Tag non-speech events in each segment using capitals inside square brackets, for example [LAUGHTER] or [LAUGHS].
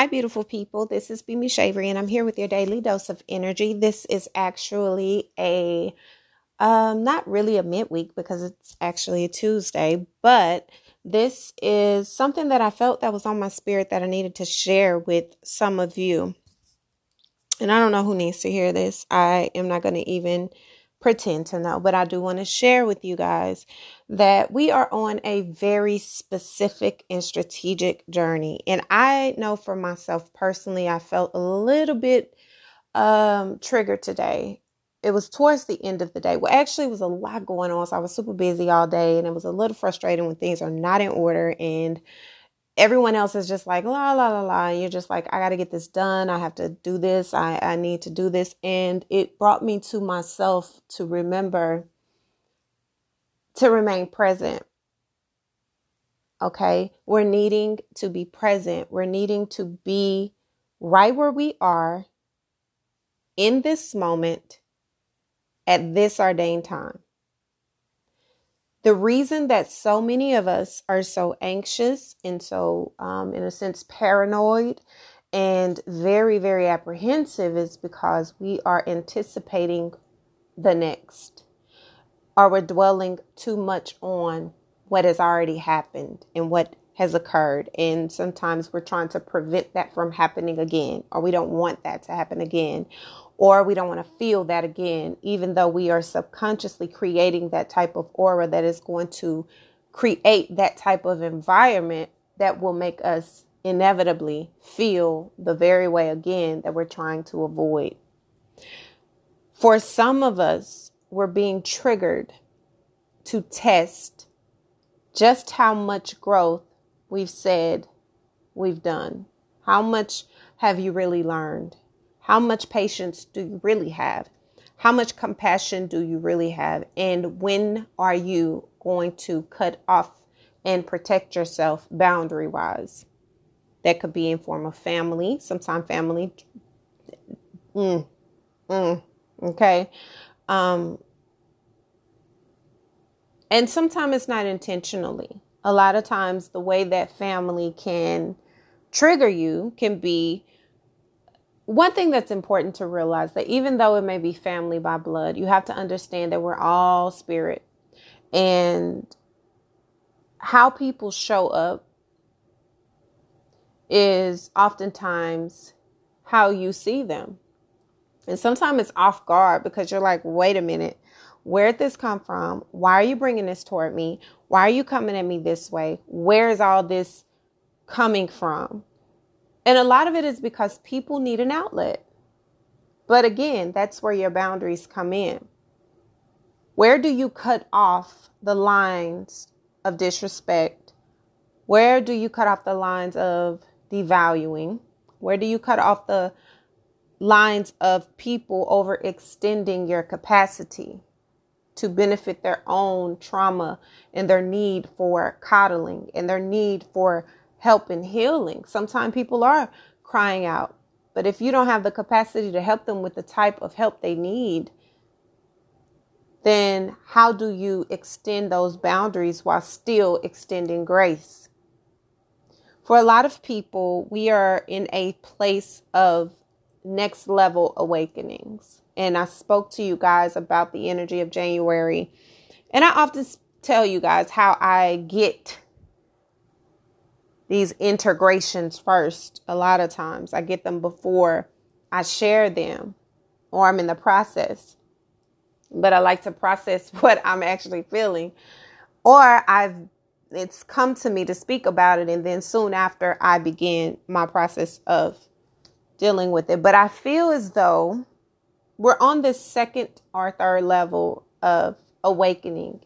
Hi, beautiful people. This is Bimi Shavery, and I'm here with your daily dose of energy. This is actually a um, not really a midweek because it's actually a Tuesday, but this is something that I felt that was on my spirit that I needed to share with some of you. And I don't know who needs to hear this. I am not going to even pretend to know, but I do want to share with you guys that we are on a very specific and strategic journey. And I know for myself personally, I felt a little bit um, triggered today. It was towards the end of the day. Well, actually, it was a lot going on. So I was super busy all day, and it was a little frustrating when things are not in order and everyone else is just like la la la la and you're just like i got to get this done. I have to do this. I, I need to do this. And it brought me to myself to remember to remain present okay? We're needing to be present. We're needing to be right where we are in this moment at this ordained time the reason that so many of us are so anxious and so, um, in a sense, paranoid and very, very apprehensive is because we are anticipating the next, or we're dwelling too much on what has already happened and what has occurred. And sometimes we're trying to prevent that from happening again, or we don't want that to happen again, or we don't want to feel that again, even though we are subconsciously creating that type of aura that is going to create that type of environment that will make us inevitably feel the very way again that we're trying to avoid. For some of us, we're being triggered to test just how much growth we've said we've done. How much have you really learned? How much patience do you really have? How much compassion do you really have? And when are you going to cut off and protect yourself boundary wise? That could be in form of family, sometimes family. Mm, mm, okay. Um, and sometimes it's not intentionally. A lot of times, the way that family can trigger you can be one thing that's important to realize that even though it may be family by blood, you have to understand that we're all spirit. And how people show up is oftentimes how you see them. And sometimes it's off guard because you're like, wait a minute, where did this come from? Why are you bringing this toward me? Why are you coming at me this way? Where is all this coming from? And a lot of it is because people need an outlet. But again, that's where your boundaries come in. Where do you cut off the lines of disrespect? Where do you cut off the lines of devaluing? Where do you cut off the lines of people overextending your capacity to benefit their own trauma and their need for coddling and their need for help and healing. Sometimes people are crying out, but if you don't have the capacity to help them with the type of help they need, then how do you extend those boundaries while still extending grace? For a lot of people, we are in a place of next level awakenings. And I spoke to you guys about the energy of January. And I often tell you guys how I get these integrations first. A lot of times I get them before I share them or I'm in the process. But I like to process [LAUGHS] what I'm actually feeling. Or I've it's come to me to speak about it and then soon after I begin my process of dealing with it. But I feel as though we're on this second or third level of awakening,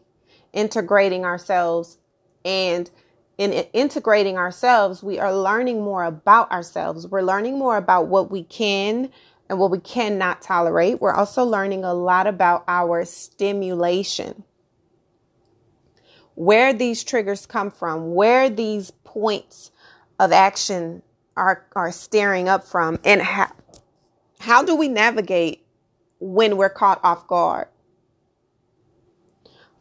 integrating ourselves and in integrating ourselves, we are learning more about ourselves. We're learning more about what we can and what we cannot tolerate. We're also learning a lot about our stimulation. Where these triggers come from, where these points of action are, are staring up from, and how, how do we navigate when we're caught off guard?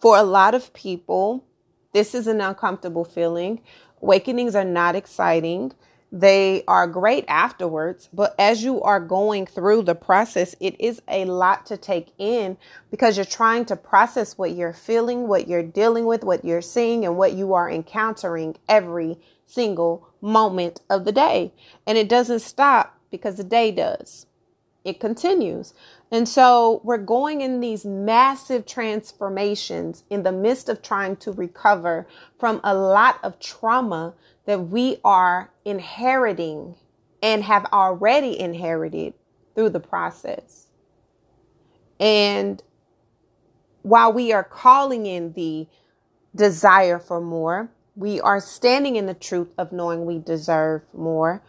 For a lot of people, this is an uncomfortable feeling. Awakenings are not exciting. They are great afterwards, but as you are going through the process, it is a lot to take in because you're trying to process what you're feeling, what you're dealing with, what you're seeing, and what you are encountering every single moment of the day. And it doesn't stop because the day does, it continues. And so we're going in these massive transformations in the midst of trying to recover from a lot of trauma that we are inheriting and have already inherited through the process. And while we are calling in the desire for more, we are standing in the truth of knowing we deserve more.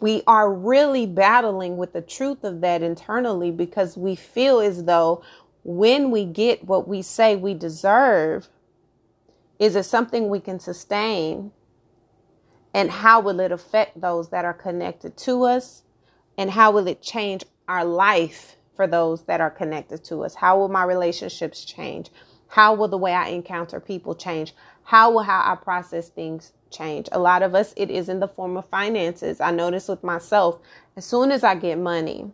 We are really battling with the truth of that internally because we feel as though when we get what we say we deserve, is it something we can sustain? And how will it affect those that are connected to us? And how will it change our life for those that are connected to us? How will my relationships change? How will the way I encounter people change? How will how I process things change? A lot of us, it is in the form of finances. I notice with myself, as soon as I get money,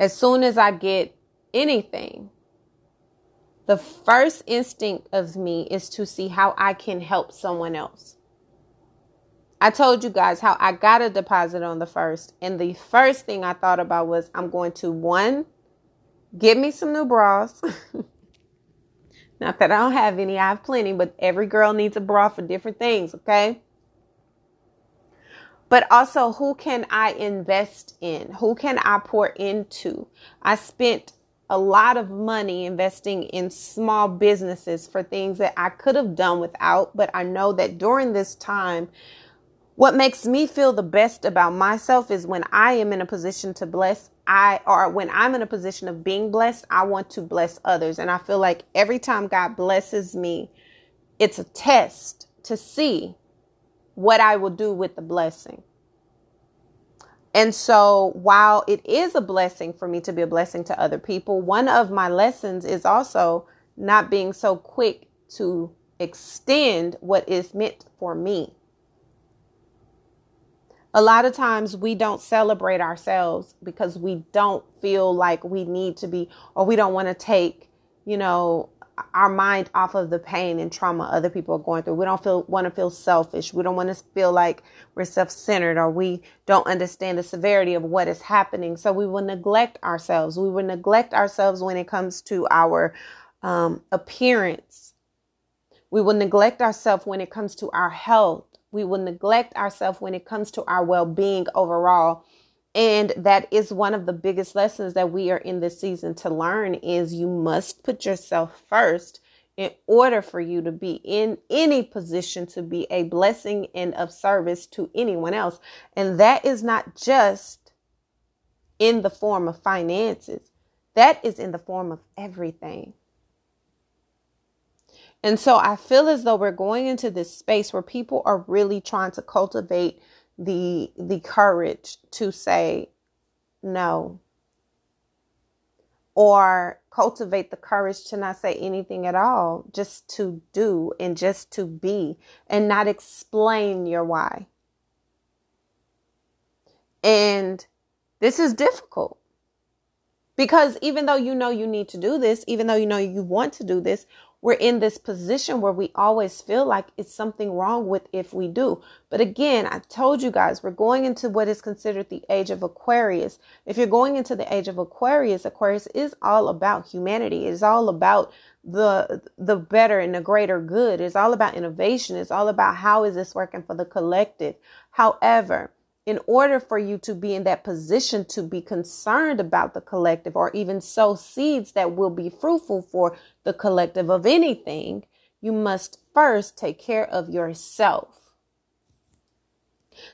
as soon as I get anything, the first instinct of me is to see how I can help someone else. I told you guys how I got a deposit on the first, and the first thing I thought about was I'm going to one, get me some new bras. [LAUGHS] Not that I don't have any, I have plenty, but every girl needs a bra for different things, okay? But also, who can I invest in? Who can I pour into? I spent a lot of money investing in small businesses for things that I could have done without, but I know that during this time, what makes me feel the best about myself is when I am in a position to bless, I or when I'm in a position of being blessed, I want to bless others. And I feel like every time God blesses me, it's a test to see what I will do with the blessing. And so, while it is a blessing for me to be a blessing to other people, one of my lessons is also not being so quick to extend what is meant for me a lot of times we don't celebrate ourselves because we don't feel like we need to be or we don't want to take you know our mind off of the pain and trauma other people are going through. We don't feel want to feel selfish. We don't want to feel like we're self-centered or we don't understand the severity of what is happening. So we will neglect ourselves. We will neglect ourselves when it comes to our um, appearance. We will neglect ourselves when it comes to our health we will neglect ourselves when it comes to our well being overall. And that is one of the biggest lessons that we are in this season to learn is you must put yourself first in order for you to be in any position to be a blessing and of service to anyone else. And that is not just in the form of finances. That is in the form of everything. And so I feel as though we're going into this space where people are really trying to cultivate the the courage to say no or cultivate the courage to not say anything at all, just to do and just to be and not explain your why. And this is difficult because even though you know you need to do this, even though you know you want to do this, we're in this position where we always feel like it's something wrong with if we do. But again, I told you guys, we're going into what is considered the age of Aquarius. If you're going into the age of Aquarius, Aquarius is all about humanity. It's all about the the better and the greater good. It's all about innovation. It's all about how is this working for the collective. However, in order for you to be in that position to be concerned about the collective or even sow seeds that will be fruitful for the collective of anything, you must first take care of yourself.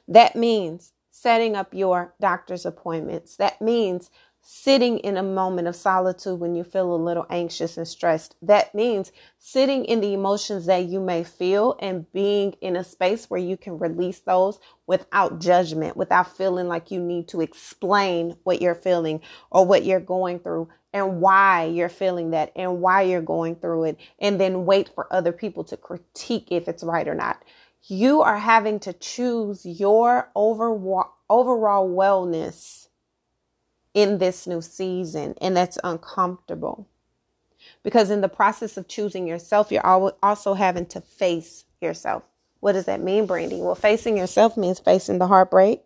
That means setting up your doctor's appointments. That means sitting in a moment of solitude when you feel a little anxious and stressed. That means sitting in the emotions that you may feel and being in a space where you can release those without judgment, without feeling like you need to explain what you're feeling or what you're going through and why you're feeling that and why you're going through it, and then wait for other people to critique if it's right or not. You are having to choose your overall, overall wellness in this new season, and that's uncomfortable. Because in the process of choosing yourself, you're also having to face yourself. What does that mean, Brandy? Well, facing yourself means facing the heartbreak.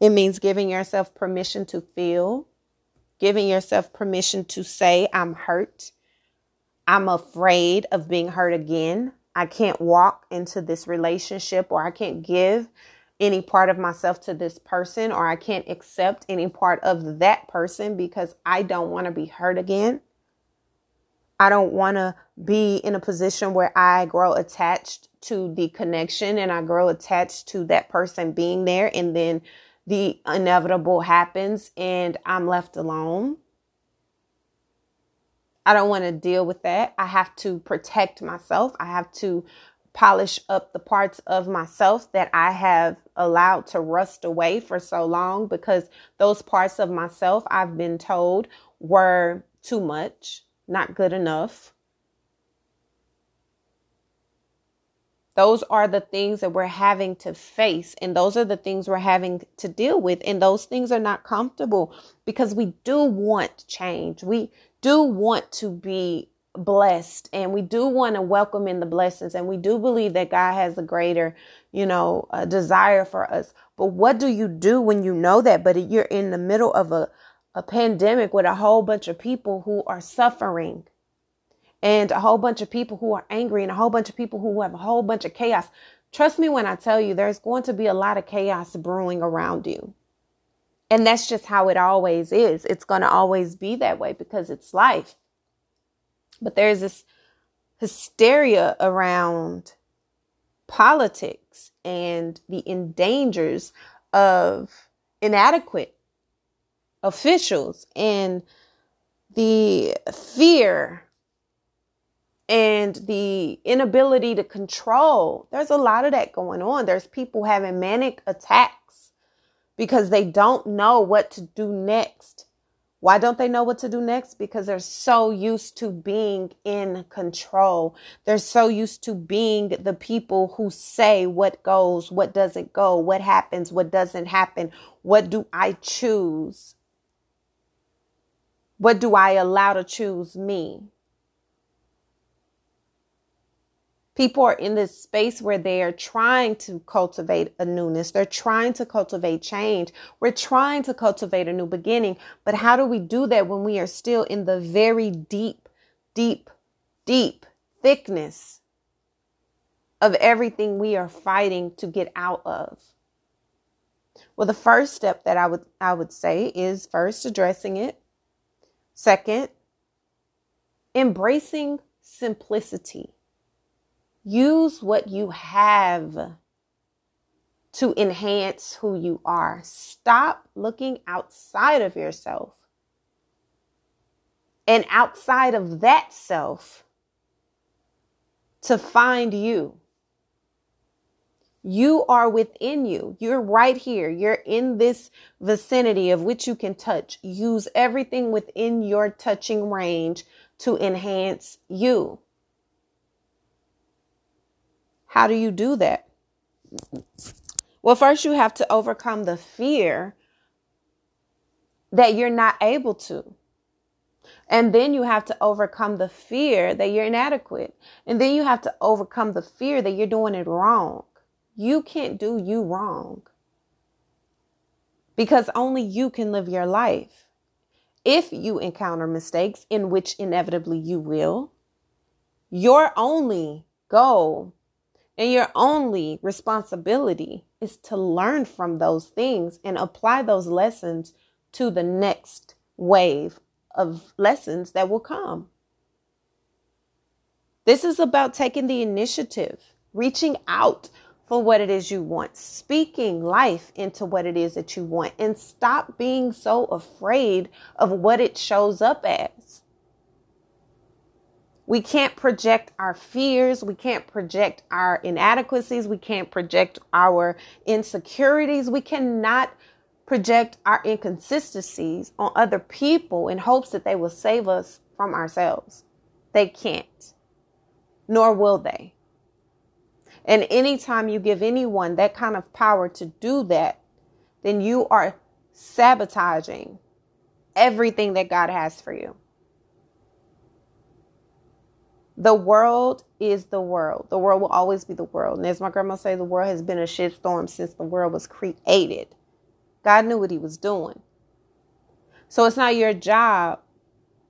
It means giving yourself permission to feel, giving yourself permission to say, I'm hurt. I'm afraid of being hurt again. I can't walk into this relationship or I can't give any part of myself to this person or I can't accept any part of that person because I don't want to be hurt again. I don't want to be in a position where I grow attached to the connection and I grow attached to that person being there and then the inevitable happens and I'm left alone. I don't want to deal with that. I have to protect myself. I have to polish up the parts of myself that I have allowed to rust away for so long because those parts of myself I've been told were too much not good enough. Those are the things that we're having to face, and those are the things we're having to deal with. And those things are not comfortable because we do want change. We do want to be blessed and we do want to welcome in the blessings and we do believe that God has a greater, you know, uh, desire for us. But what do you do when you know that but you're in the middle of a a pandemic with a whole bunch of people who are suffering and a whole bunch of people who are angry and a whole bunch of people who have a whole bunch of chaos. Trust me when I tell you, there's going to be a lot of chaos brewing around you. And that's just how it always is. It's going to always be that way because it's life. But there's this hysteria around politics and the endangers of inadequate officials and the fear and the inability to control. There's a lot of that going on. There's people having manic attacks because they don't know what to do next. Why don't they know what to do next? Because they're so used to being in control. They're so used to being the people who say what goes, what doesn't go, what happens, what doesn't happen. What do I choose? What do I allow to choose me? People are in this space where they are trying to cultivate a newness. They're trying to cultivate change. We're trying to cultivate a new beginning. But how do we do that when we are still in the very deep, deep, deep thickness of everything we are fighting to get out of? Well, the first step that I would I would say is first addressing it Second, embracing simplicity. Use what you have to enhance who you are. Stop looking outside of yourself. And outside of that self to find you. You are within you. You're right here. You're in this vicinity of which you can touch. Use everything within your touching range to enhance you. How do you do that? Well, first you have to overcome the fear that you're not able to. And then you have to overcome the fear that you're inadequate. And then you have to overcome the fear that you're doing it wrong. You can't do you wrong because only you can live your life. If you encounter mistakes, in which inevitably you will, your only goal and your only responsibility is to learn from those things and apply those lessons to the next wave of lessons that will come. This is about taking the initiative, reaching out for what it is you want, speaking life into what it is that you want, and stop being so afraid of what it shows up as. We can't project our fears. We can't project our inadequacies. We can't project our insecurities. We cannot project our inconsistencies on other people in hopes that they will save us from ourselves. They can't, nor will they. And anytime you give anyone that kind of power to do that, then you are sabotaging everything that God has for you. The world is the world. The world will always be the world. And as my grandma say, the world has been a shitstorm since the world was created. God knew what he was doing. So it's not your job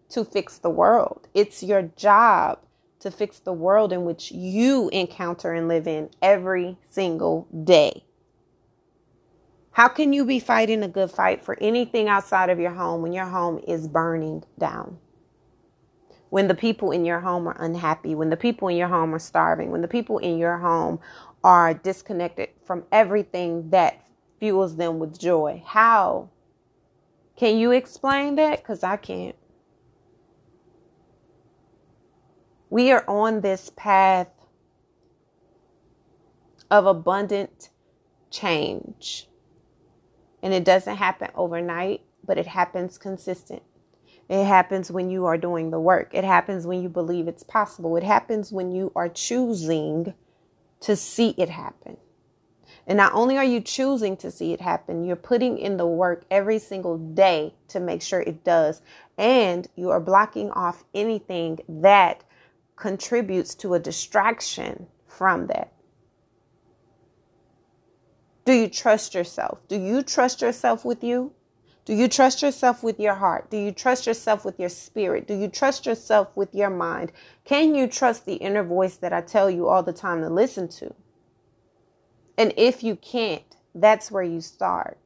to fix the world. It's your job to fix the world in which you encounter and live in every single day. How can you be fighting a good fight for anything outside of your home when your home is burning down? When the people in your home are unhappy, when the people in your home are starving, when the people in your home are disconnected from everything that fuels them with joy. How? Can you explain that? Because I can't. We are on this path of abundant change. And it doesn't happen overnight, but it happens consistent. It happens when you are doing the work. It happens when you believe it's possible. It happens when you are choosing to see it happen. And not only are you choosing to see it happen, you're putting in the work every single day to make sure it does. And you are blocking off anything that contributes to a distraction from that. Do you trust yourself? Do you trust yourself with you? Do you trust yourself with your heart? Do you trust yourself with your spirit? Do you trust yourself with your mind? Can you trust the inner voice that I tell you all the time to listen to? And if you can't, that's where you start.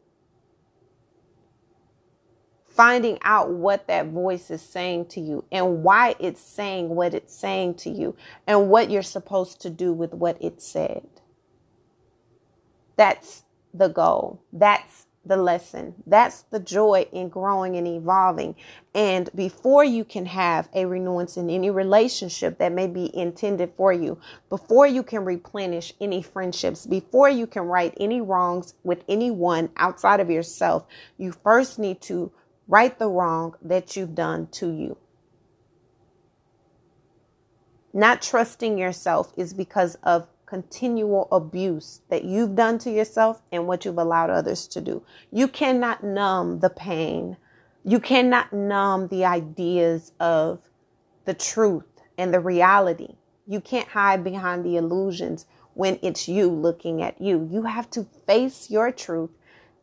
Finding out what that voice is saying to you and why it's saying what it's saying to you and what you're supposed to do with what it said. That's the goal. That's the lesson. That's the joy in growing and evolving. And before you can have a renewance in any relationship that may be intended for you, before you can replenish any friendships, before you can right any wrongs with anyone outside of yourself, you first need to right the wrong that you've done to you. Not trusting yourself is because of continual abuse that you've done to yourself and what you've allowed others to do. You cannot numb the pain. You cannot numb the ideas of the truth and the reality. You can't hide behind the illusions when it's you looking at you. You have to face your truth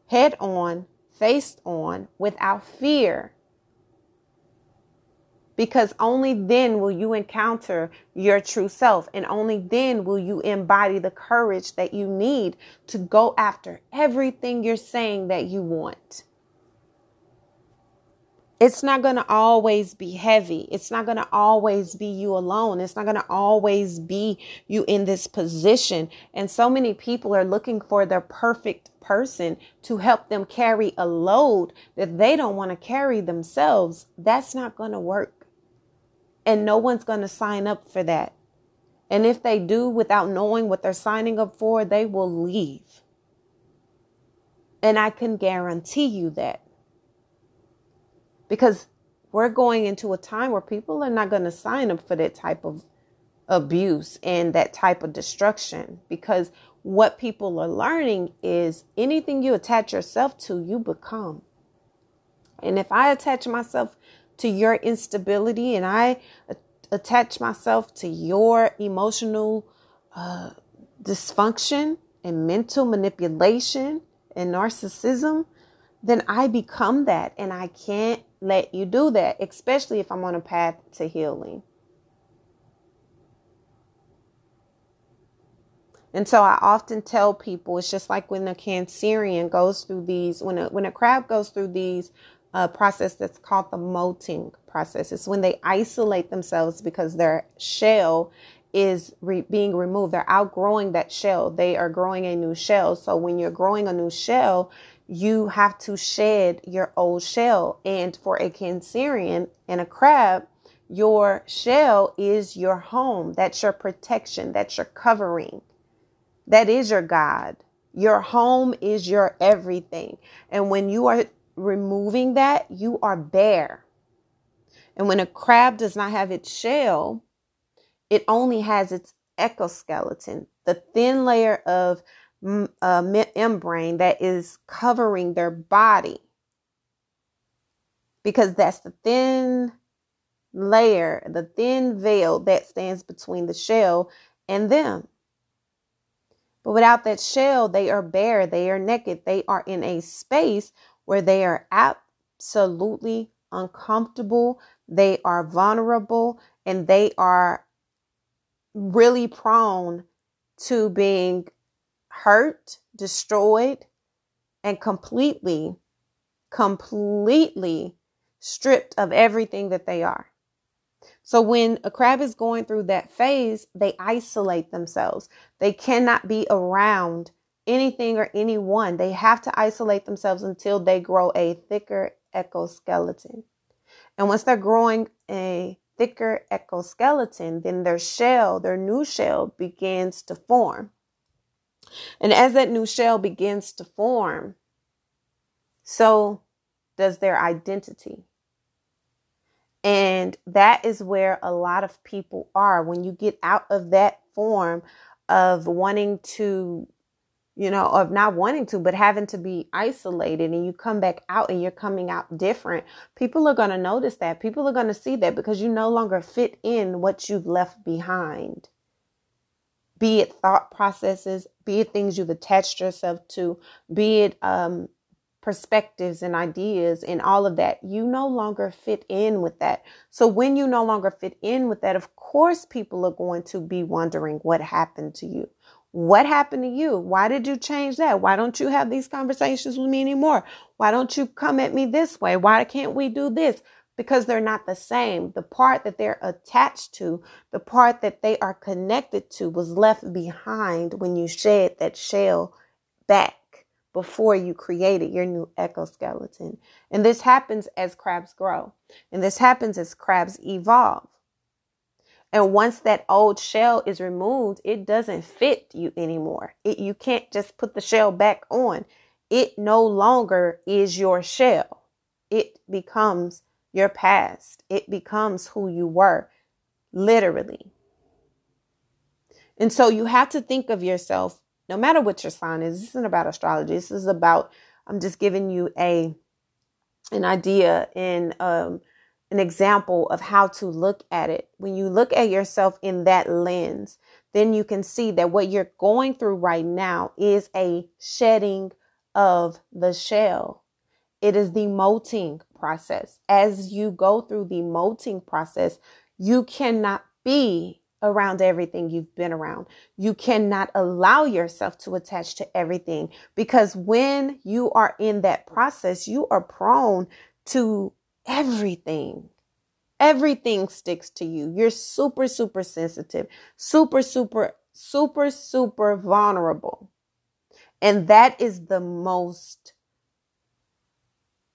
head on, faced on, without fear because only then will you encounter your true self and only then will you embody the courage that you need to go after everything you're saying that you want. It's not going to always be heavy. It's not going to always be you alone. It's not going to always be you in this position. And so many people are looking for their perfect person to help them carry a load that they don't want to carry themselves. That's not going to work. And no one's going to sign up for that. And if they do without knowing what they're signing up for, they will leave. And I can guarantee you that. Because we're going into a time where people are not going to sign up for that type of abuse and that type of destruction. Because what people are learning is anything you attach yourself to, you become. And if I attach myself to your instability and I attach myself to your emotional uh, dysfunction and mental manipulation and narcissism, then I become that. And I can't let you do that, especially if I'm on a path to healing. And so I often tell people it's just like when a cancerian goes through these, when a, when a crab goes through these a process that's called the molting process. It's when they isolate themselves because their shell is re- being removed. They're outgrowing that shell. They are growing a new shell. So when you're growing a new shell, you have to shed your old shell. And for a cancerian and a crab, your shell is your home. That's your protection. That's your covering. That is your God. Your home is your everything. And when you are removing that, you are bare. And when a crab does not have its shell, it only has its exoskeleton, the thin layer of uh, membrane that is covering their body. Because that's the thin layer, the thin veil that stands between the shell and them. But without that shell, they are bare, they are naked, they are in a space where they are absolutely uncomfortable, they are vulnerable, and they are really prone to being hurt, destroyed, and completely, completely stripped of everything that they are. So when a crab is going through that phase, they isolate themselves. They cannot be around anything or anyone. They have to isolate themselves until they grow a thicker exoskeleton. And once they're growing a thicker exoskeleton, then their shell, their new shell begins to form. And as that new shell begins to form, so does their identity. And that is where a lot of people are. When you get out of that form of wanting to, you know, of not wanting to, but having to be isolated and you come back out and you're coming out different, people are going to notice that. People are going to see that because you no longer fit in what you've left behind. Be it thought processes, be it things you've attached yourself to, be it um, perspectives and ideas and all of that. You no longer fit in with that. So when you no longer fit in with that, of course, people are going to be wondering what happened to you. What happened to you? Why did you change that? Why don't you have these conversations with me anymore? Why don't you come at me this way? Why can't we do this? Because they're not the same. The part that they're attached to, the part that they are connected to was left behind when you shed that shell back before you created your new exoskeleton. And this happens as crabs grow. And this happens as crabs evolve. And once that old shell is removed, it doesn't fit you anymore. It, you can't just put the shell back on. It no longer is your shell. It becomes your past. It becomes who you were, literally. And so you have to think of yourself no matter what your sign is, this isn't about astrology. This is about I'm just giving you a an idea and um, an example of how to look at it. When you look at yourself in that lens, then you can see that what you're going through right now is a shedding of the shell. It is the molting process. As you go through the molting process, you cannot be around everything you've been around. You cannot allow yourself to attach to everything because when you are in that process, you are prone to everything. Everything sticks to you. You're super, super sensitive, super, super, super, super vulnerable. And that is the most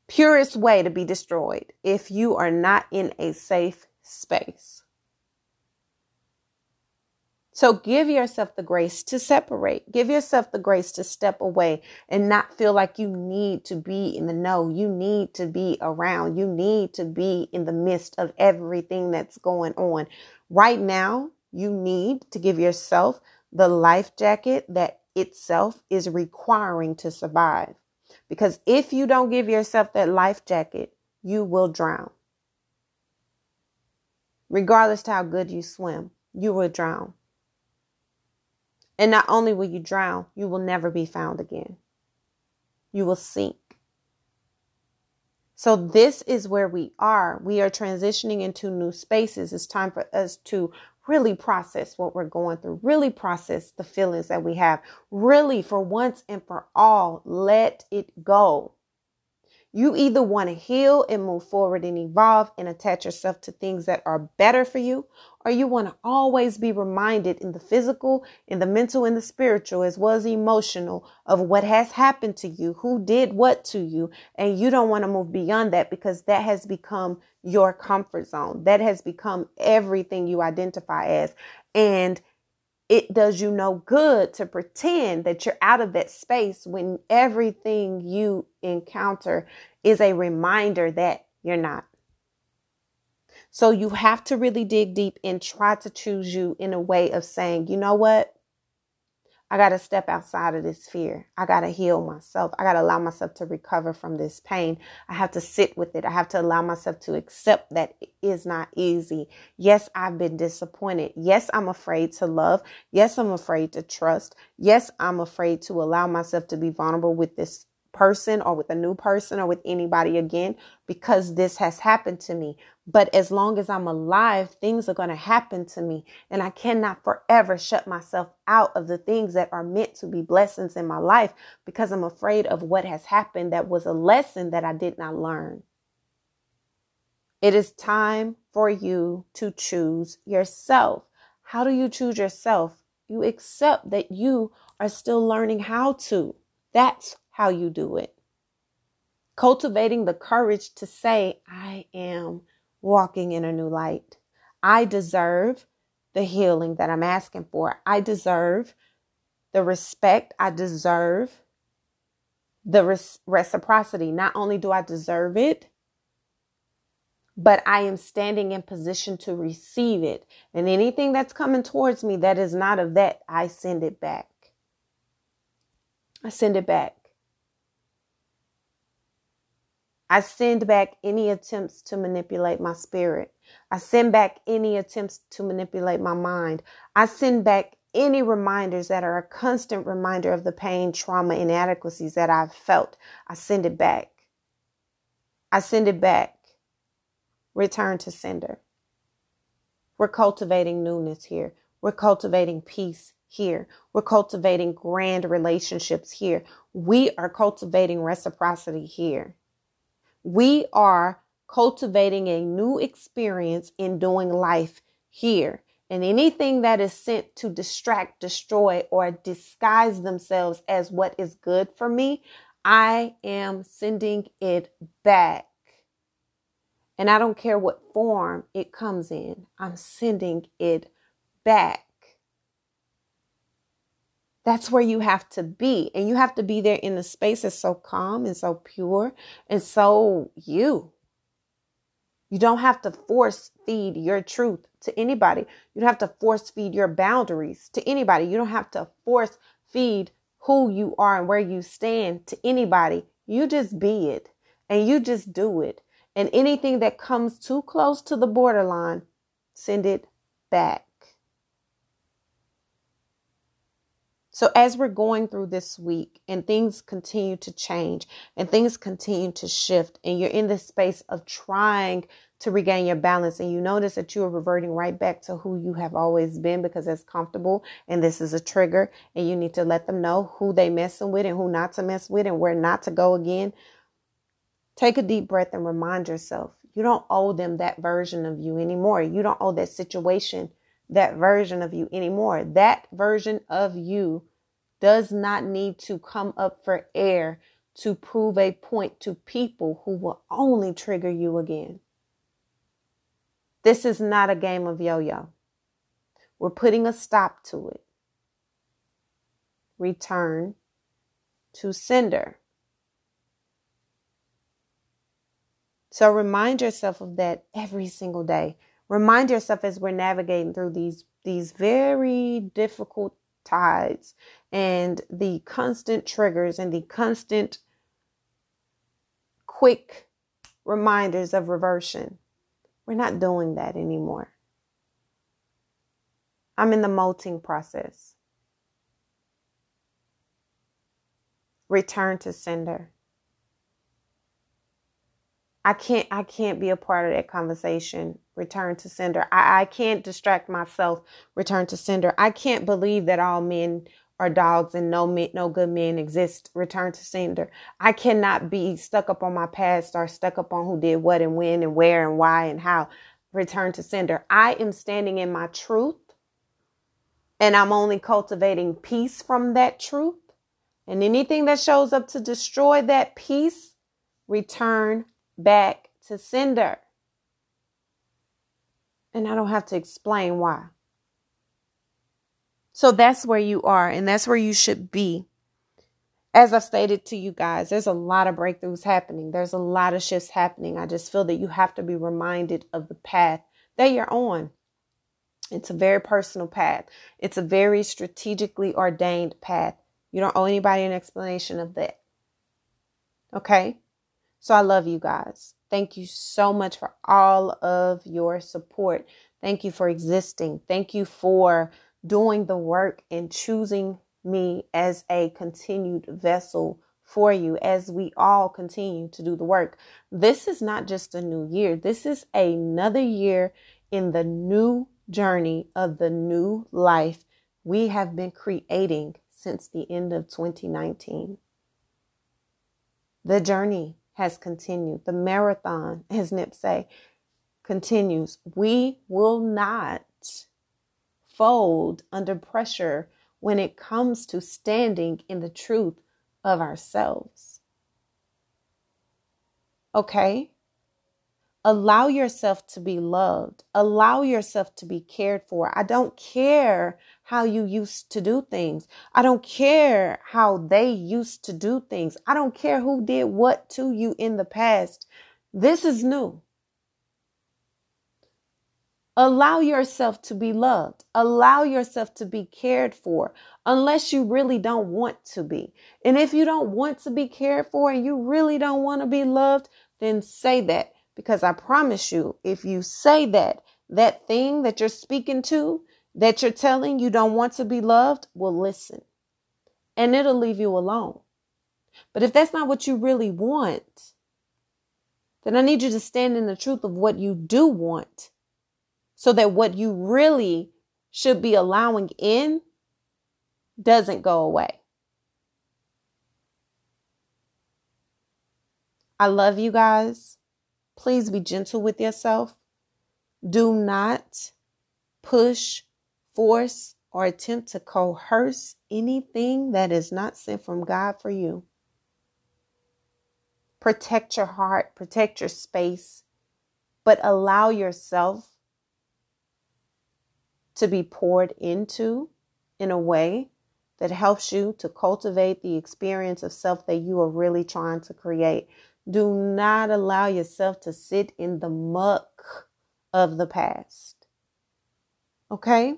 purest way to be destroyed if you are not in a safe space. So give yourself the grace to separate. Give yourself the grace to step away and not feel like you need to be in the know. You need to be around. You need to be in the midst of everything that's going on. Right now, you need to give yourself the life jacket that itself is requiring to survive. Because if you don't give yourself that life jacket, you will drown. Regardless to how good you swim, you will drown. And not only will you drown, you will never be found again. You will sink. So, this is where we are. We are transitioning into new spaces. It's time for us to really process what we're going through, really process the feelings that we have, really, for once and for all, let it go. You either want to heal and move forward and evolve and attach yourself to things that are better for you, or you want to always be reminded in the physical, in the mental, and the spiritual, as well as emotional, of what has happened to you, who did what to you, and you don't want to move beyond that because that has become your comfort zone. That has become everything you identify as. And it does you no good to pretend that you're out of that space when everything you encounter is a reminder that you're not. So you have to really dig deep and try to choose you in a way of saying, you know what? I got to step outside of this fear. I got to heal myself. I got to allow myself to recover from this pain. I have to sit with it. I have to allow myself to accept that it is not easy. Yes, I've been disappointed. Yes, I'm afraid to love. Yes, I'm afraid to trust. Yes, I'm afraid to allow myself to be vulnerable with this person or with a new person or with anybody again because this has happened to me. But as long as I'm alive, things are going to happen to me. And I cannot forever shut myself out of the things that are meant to be blessings in my life because I'm afraid of what has happened that was a lesson that I did not learn. It is time for you to choose yourself. How do you choose yourself? You accept that you are still learning how to. That's how you do it. Cultivating the courage to say, I am walking in a new light. I deserve the healing that I'm asking for. I deserve the respect. I deserve the res- reciprocity. Not only do I deserve it, but I am standing in position to receive it. And anything that's coming towards me that is not of that, I send it back. I send it back. I send back any attempts to manipulate my spirit. I send back any attempts to manipulate my mind. I send back any reminders that are a constant reminder of the pain, trauma, inadequacies that I've felt. I send it back. I send it back. Return to sender. We're cultivating newness here. We're cultivating peace here. We're cultivating grand relationships here. We are cultivating reciprocity here. We are cultivating a new experience in doing life here. And anything that is sent to distract, destroy, or disguise themselves as what is good for me, I am sending it back. And I don't care what form it comes in, I'm sending it back. That's where you have to be. And you have to be there in the space that's so calm and so pure and so you. You don't have to force feed your truth to anybody. You don't have to force feed your boundaries to anybody. You don't have to force feed who you are and where you stand to anybody. You just be it and you just do it. And anything that comes too close to the borderline, send it back. So, as we're going through this week and things continue to change and things continue to shift, and you're in this space of trying to regain your balance, and you notice that you are reverting right back to who you have always been because it's comfortable and this is a trigger, and you need to let them know who they're messing with and who not to mess with and where not to go again. Take a deep breath and remind yourself you don't owe them that version of you anymore. You don't owe that situation that version of you anymore. That version of you does not need to come up for air to prove a point to people who will only trigger you again. This is not a game of yo yo. We're putting a stop to it. Return to sender. So remind yourself of that every single day remind yourself as we're navigating through these these very difficult tides and the constant triggers and the constant quick reminders of reversion. We're not doing that anymore. I'm in the molting process. Return to sender. I can't I can't be a part of that conversation. Return to sender. I, I can't distract myself. Return to sender. I can't believe that all men are dogs and no men, no good men exist. Return to sender. I cannot be stuck up on my past or stuck up on who did what and when and where and why and how. Return to sender. I am standing in my truth and I'm only cultivating peace from that truth. And anything that shows up to destroy that peace, return back to sender. And I don't have to explain why. So that's where you are, and that's where you should be. as I've stated to you guys, there's a lot of breakthroughs happening. There's a lot of shifts happening. I just feel that you have to be reminded of the path that you're on. It's a very personal path. It's a very strategically ordained path. You don't owe anybody an explanation of that. Okay? So I love you guys. Thank you so much for all of your support. Thank you for existing. Thank you for doing the work and choosing me as a continued vessel for you as we all continue to do the work. This is not just a new year, this is another year in the new journey of the new life we have been creating since the end of 2019. The journey has continued. The marathon, as Nip say, continues. We will not fold under pressure when it comes to standing in the truth of ourselves. Okay? Allow yourself to be loved. Allow yourself to be cared for. I don't care how you used to do things. I don't care how they used to do things. I don't care who did what to you in the past. This is new. Allow yourself to be loved. Allow yourself to be cared for, unless you really don't want to be. And if you don't want to be cared for and you really don't want to be loved, then say that. Because I promise you, if you say that, that thing that you're speaking to, that you're telling you don't want to be loved, will listen. And it'll leave you alone. But if that's not what you really want, then I need you to stand in the truth of what you do want so that what you really should be allowing in doesn't go away. I love you guys. Please be gentle with yourself. Do not push, force, or attempt to coerce anything that is not sent from God for you. Protect your heart, protect your space, but allow yourself to be poured into in a way that helps you to cultivate the experience of self that you are really trying to create. Do not allow yourself to sit in the muck of the past. Okay?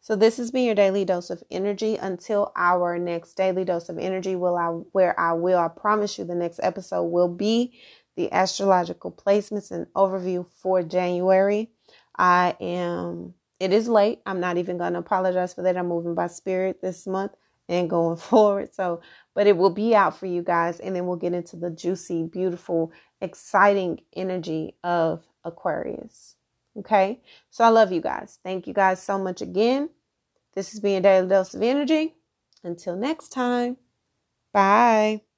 So this has been your daily dose of energy until our next daily dose of energy will I where I will I promise you the next episode will be the astrological placements and overview for January. I am, it is late. I'm not even going to apologize for that. I'm moving by spirit this month and going [LAUGHS] forward. So, but it will be out for you guys. And then we'll get into the juicy, beautiful, exciting energy of Aquarius. Okay. So I love you guys. Thank you guys so much again. This has been a daily dose of energy. Until next time. Bye.